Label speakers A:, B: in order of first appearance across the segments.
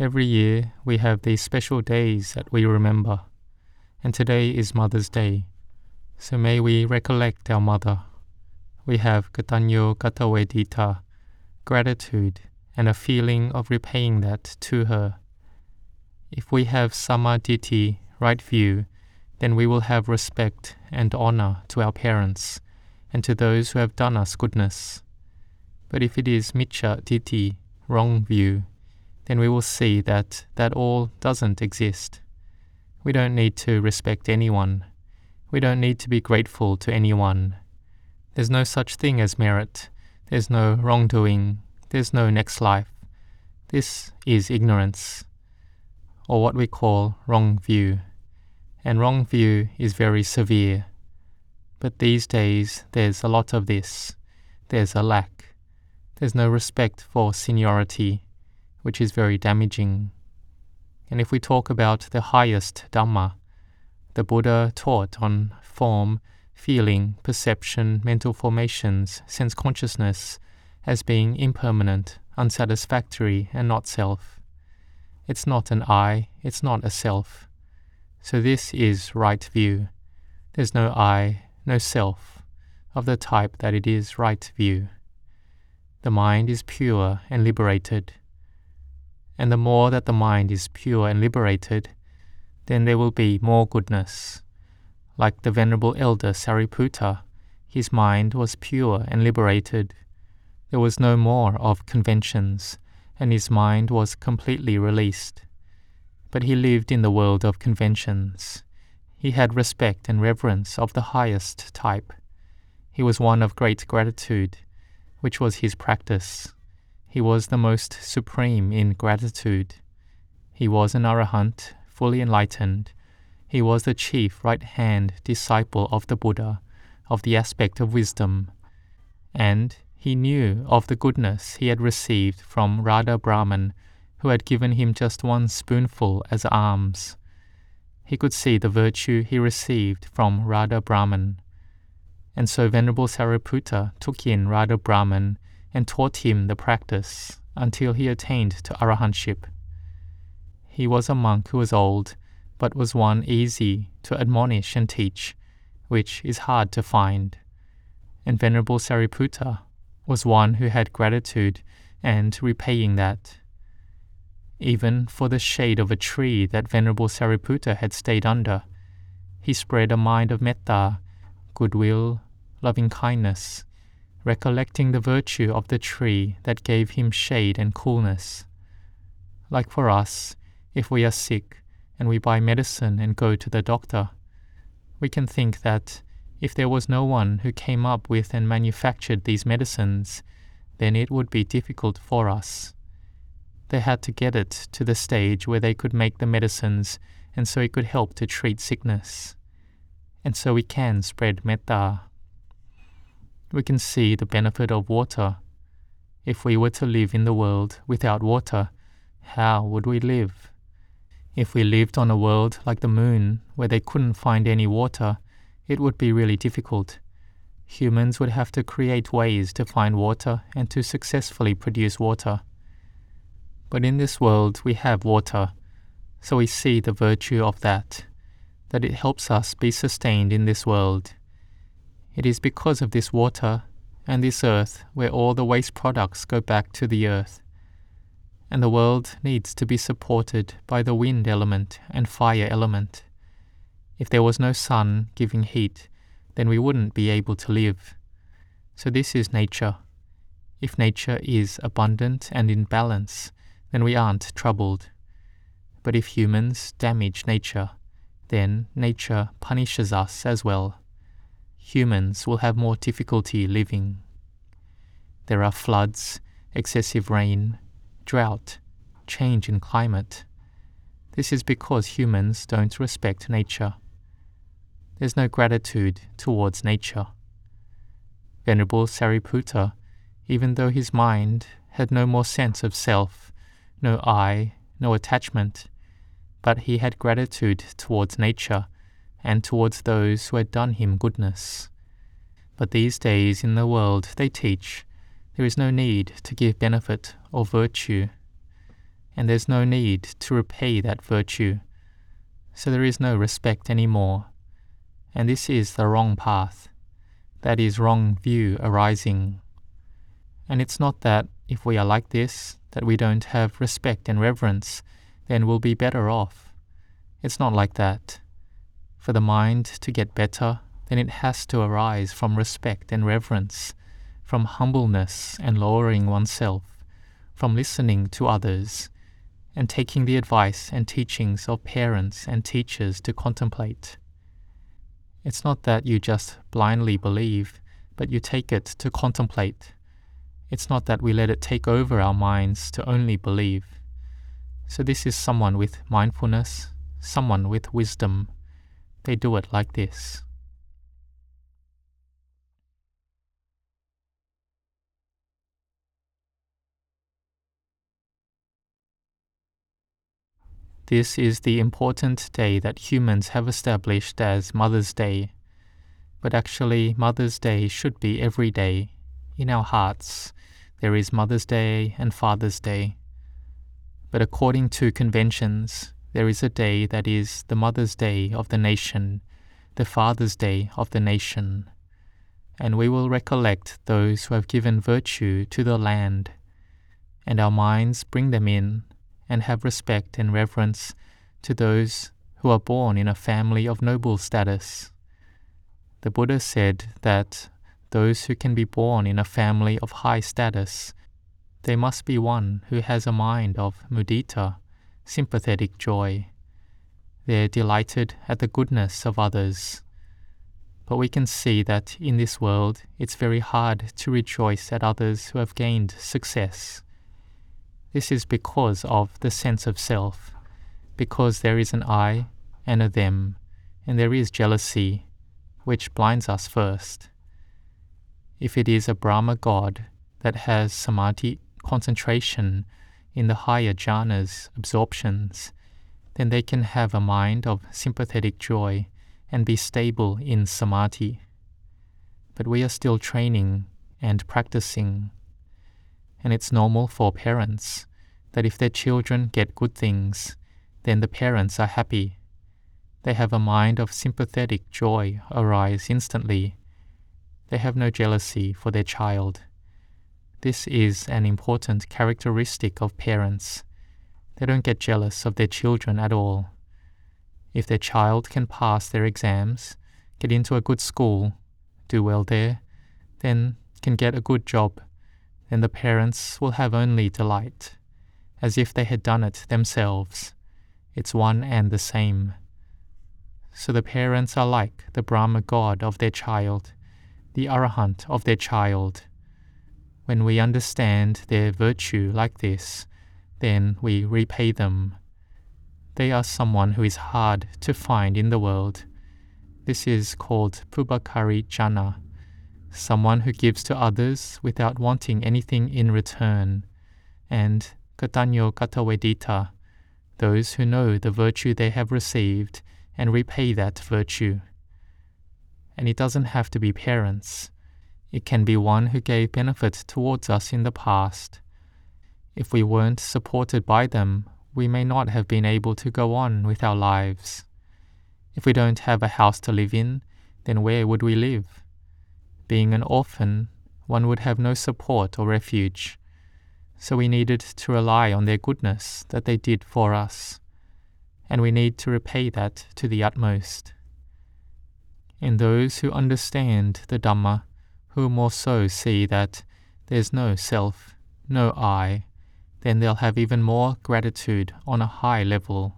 A: Every year we have these special days that we remember, and today is Mother's Day. So may we recollect our mother. We have Katanyo Katawedita, gratitude, and a feeling of repaying that to her. If we have Samma Ditthi, right view, then we will have respect and honor to our parents and to those who have done us goodness. But if it is Miccha Ditthi, wrong view, then we will see that that all doesn't exist. We don't need to respect anyone. We don't need to be grateful to anyone. There's no such thing as merit. There's no wrongdoing. There's no next life. This is ignorance, or what we call wrong view. And wrong view is very severe. But these days, there's a lot of this. There's a lack. There's no respect for seniority, which is very damaging. And if we talk about the highest Dhamma, the Buddha taught on form, feeling, perception, mental formations, sense consciousness as being impermanent, unsatisfactory, and not self. It's not an I, it's not a self. So this is right view. There's no I, no self, of the type that it is right view. The mind is pure and liberated. And the more that the mind is pure and liberated, then there will be more goodness. Like the Venerable Elder Sariputta, his mind was pure and liberated. There was no more of conventions, and his mind was completely released. But he lived in the world of conventions. He had respect and reverence of the highest type. He was one of great gratitude, which was his practice. He was the most supreme in gratitude. He was an arahant, fully enlightened. He was the chief right hand disciple of the Buddha, of the aspect of wisdom. And he knew of the goodness he had received from Radha Brahman, who had given him just one spoonful as alms he could see the virtue he received from Radha Brahman. And so Venerable Sariputta took in Radha Brahman and taught him the practice until he attained to arahantship. He was a monk who was old, but was one easy to admonish and teach, which is hard to find. And Venerable Sariputta was one who had gratitude and repaying that even for the shade of a tree that Venerable Sariputta had stayed under. He spread a mind of metta, goodwill, loving kindness, recollecting the virtue of the tree that gave him shade and coolness. Like for us, if we are sick and we buy medicine and go to the doctor, we can think that if there was no one who came up with and manufactured these medicines, then it would be difficult for us. They had to get it to the stage where they could make the medicines and so it could help to treat sickness. And so we can spread metta. We can see the benefit of water. If we were to live in the world without water, how would we live? If we lived on a world like the moon, where they couldn't find any water, it would be really difficult. Humans would have to create ways to find water and to successfully produce water. But in this world we have water, so we see the virtue of that, that it helps us be sustained in this world. It is because of this water and this earth where all the waste products go back to the earth. And the world needs to be supported by the wind element and fire element. If there was no sun giving heat, then we wouldn't be able to live. So, this is nature. If nature is abundant and in balance, then we aren't troubled. But if humans damage nature, then nature punishes us as well. Humans will have more difficulty living. There are floods, excessive rain, drought, change in climate. This is because humans don't respect nature. There's no gratitude towards nature. Venerable Sariputta, even though his mind had no more sense of self, no I, no attachment, but he had gratitude towards nature and towards those who had done him goodness. But these days in the world they teach there is no need to give benefit or virtue. and there's no need to repay that virtue. So there is no respect any more, And this is the wrong path. That is wrong view arising. And it's not that if we are like this, that we don't have respect and reverence, then we'll be better off. It's not like that. For the mind to get better, then it has to arise from respect and reverence, from humbleness and lowering oneself, from listening to others, and taking the advice and teachings of parents and teachers to contemplate. It's not that you just blindly believe, but you take it to contemplate. It's not that we let it take over our minds to only believe. So, this is someone with mindfulness, someone with wisdom. They do it like this. This is the important day that humans have established as Mother's Day. But actually, Mother's Day should be every day. In our hearts, there is Mother's Day and Father's Day. But according to conventions, there is a day that is the Mother's Day of the nation, the Father's Day of the nation. And we will recollect those who have given virtue to the land, and our minds bring them in and have respect and reverence to those who are born in a family of noble status. The Buddha said that those who can be born in a family of high status, they must be one who has a mind of mudita, sympathetic joy. They're delighted at the goodness of others. But we can see that in this world it's very hard to rejoice at others who have gained success this is because of the sense of self, because there is an I and a them, and there is jealousy, which blinds us first. If it is a Brahma God that has samadhi concentration in the higher jhanas, absorptions, then they can have a mind of sympathetic joy and be stable in samadhi. But we are still training and practicing and it's normal for parents that if their children get good things, then the parents are happy. They have a mind of sympathetic joy arise instantly. They have no jealousy for their child. This is an important characteristic of parents. They don't get jealous of their children at all. If their child can pass their exams, get into a good school, do well there, then can get a good job then the parents will have only delight, as if they had done it themselves. It's one and the same. So the parents are like the Brahma God of their child, the Arahant of their child. When we understand their virtue like this, then we repay them. They are someone who is hard to find in the world. This is called Pubakari Jana someone who gives to others without wanting anything in return, and Katanyo Katawedita, those who know the virtue they have received and repay that virtue. And it doesn't have to be parents. It can be one who gave benefit towards us in the past. If we weren't supported by them, we may not have been able to go on with our lives. If we don't have a house to live in, then where would we live? Being an orphan, one would have no support or refuge, so we needed to rely on their goodness that they did for us, and we need to repay that to the utmost. In those who understand the Dhamma, who more so see that there's no self, no I, then they'll have even more gratitude on a high level,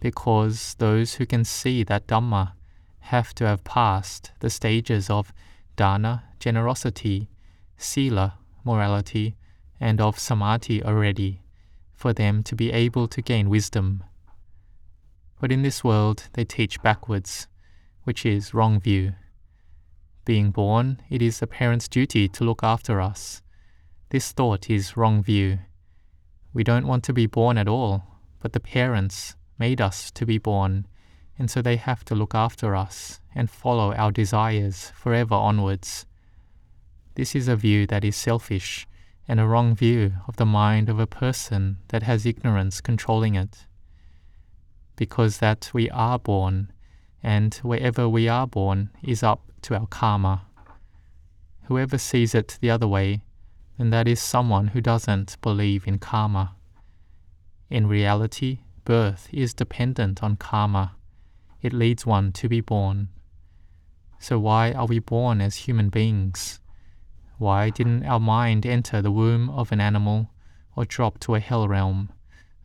A: because those who can see that Dhamma have to have passed the stages of dana, generosity, sila, morality, and of samadhi already, for them to be able to gain wisdom. But in this world they teach backwards, which is wrong view. Being born, it is the parent's duty to look after us. This thought is wrong view. We don't want to be born at all, but the parents made us to be born, and so they have to look after us and follow our desires forever onwards. This is a view that is selfish and a wrong view of the mind of a person that has ignorance controlling it. Because that we are born, and wherever we are born is up to our karma. Whoever sees it the other way, then that is someone who doesn't believe in karma. In reality, birth is dependent on karma. It leads one to be born. So why are we born as human beings? Why didn't our mind enter the womb of an animal or drop to a hell realm,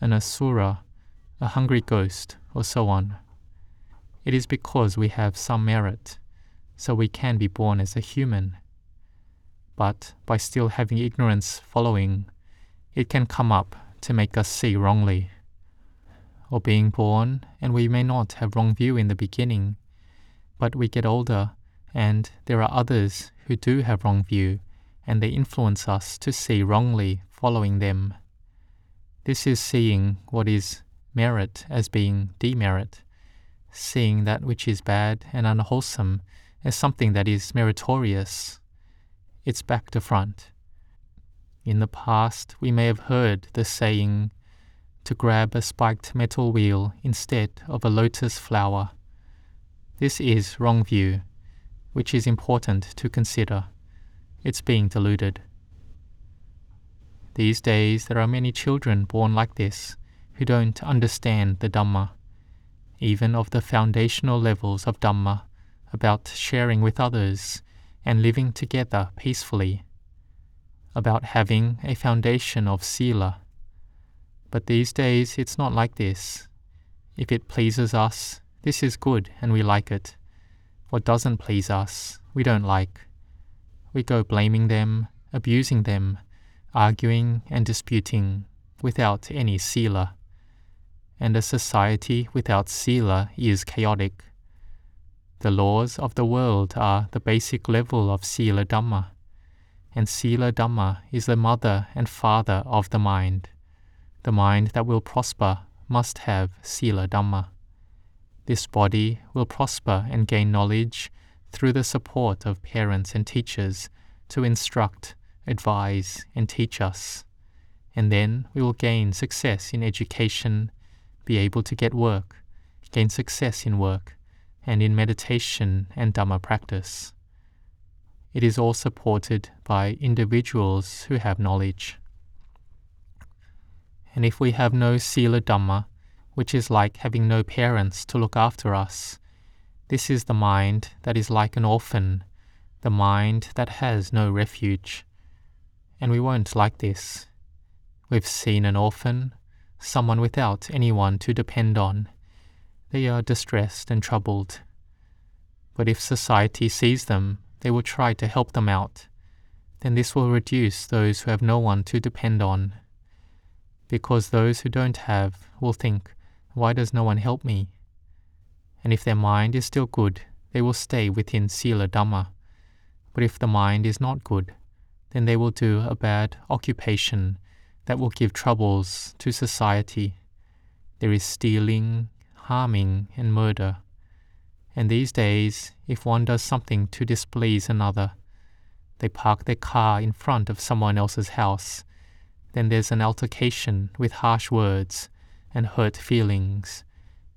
A: an asura, a hungry ghost, or so on? It is because we have some merit, so we can be born as a human. But by still having ignorance following, it can come up to make us see wrongly. Or being born, and we may not have wrong view in the beginning, but we get older, and there are others who do have wrong view, and they influence us to see wrongly following them. This is seeing what is merit as being demerit, seeing that which is bad and unwholesome as something that is meritorious. It's back to front. In the past, we may have heard the saying to grab a spiked metal wheel instead of a lotus flower. This is wrong view, which is important to consider. It's being diluted. These days, there are many children born like this who don't understand the Dhamma, even of the foundational levels of Dhamma about sharing with others and living together peacefully, about having a foundation of Sila. But these days it's not like this. If it pleases us, this is good and we like it. What doesn't please us, we don't like. We go blaming them, abusing them, arguing and disputing without any sila. And a society without sila is chaotic. The laws of the world are the basic level of Sila Dhamma, and Sila Dhamma is the mother and father of the mind. The mind that will prosper must have Sila Dhamma. This body will prosper and gain knowledge through the support of parents and teachers to instruct, advise, and teach us. And then we will gain success in education, be able to get work, gain success in work, and in meditation and Dhamma practice. It is all supported by individuals who have knowledge. And if we have no Sila Dhamma, which is like having no parents to look after us, this is the mind that is like an orphan, the mind that has no refuge. And we won't like this. We've seen an orphan, someone without anyone to depend on they are distressed and troubled. But if society sees them, they will try to help them out. Then this will reduce those who have no one to depend on. Because those who don't have will think, Why does no one help me? And if their mind is still good, they will stay within Sila Dhamma. But if the mind is not good, then they will do a bad occupation that will give troubles to society. There is stealing, harming, and murder. And these days, if one does something to displease another, they park their car in front of someone else's house, then there's an altercation with harsh words and hurt feelings,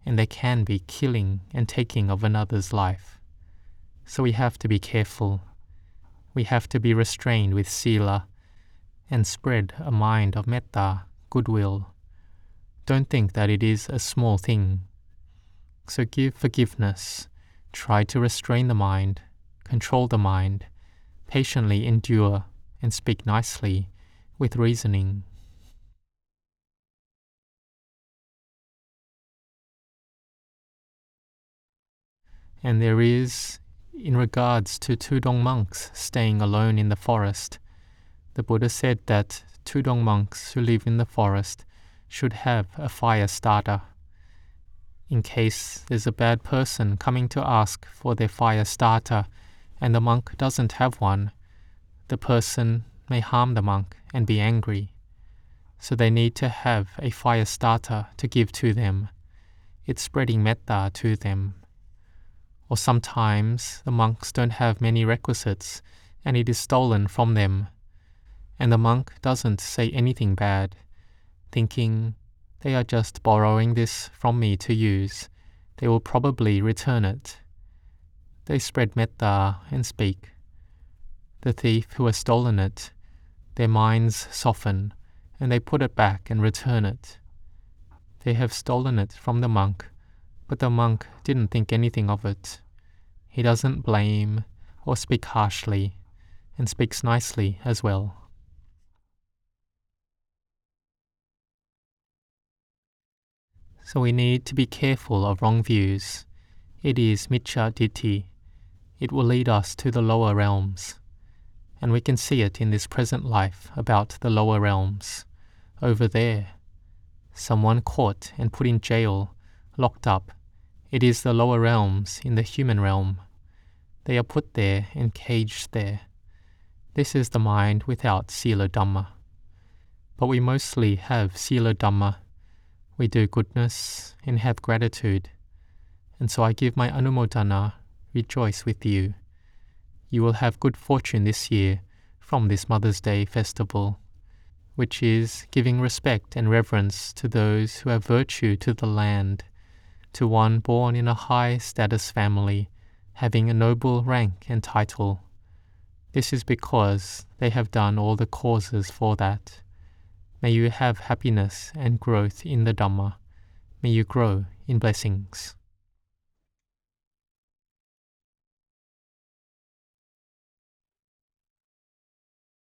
A: and there can be killing and taking of another's life. So we have to be careful. We have to be restrained with sila and spread a mind of metta, goodwill. Don't think that it is a small thing so give forgiveness, try to restrain the mind, control the mind, patiently endure, and speak nicely with reasoning. And there is, in regards to Tudong monks staying alone in the forest, the Buddha said that Tudong monks who live in the forest should have a fire starter in case there's a bad person coming to ask for their fire starter and the monk doesn't have one, the person may harm the monk and be angry. So they need to have a fire starter to give to them. It's spreading metta to them. Or sometimes the monks don't have many requisites and it is stolen from them. And the monk doesn't say anything bad, thinking, they are just borrowing this from me to use. They will probably return it. They spread metta and speak. The thief who has stolen it, their minds soften, and they put it back and return it. They have stolen it from the monk, but the monk didn't think anything of it. He doesn't blame or speak harshly, and speaks nicely as well. So we need to be careful of wrong views. It is miccha ditthi. It will lead us to the lower realms. And we can see it in this present life about the lower realms. Over there, someone caught and put in jail, locked up. It is the lower realms in the human realm. They are put there and caged there. This is the mind without Sila Dhamma. But we mostly have Sila Dhamma we do goodness and have gratitude. And so I give my anumodana, rejoice with you. You will have good fortune this year from this Mother's Day festival, which is giving respect and reverence to those who have virtue to the land, to one born in a high status family, having a noble rank and title. This is because they have done all the causes for that. May you have happiness and growth in the Dhamma. May you grow in blessings.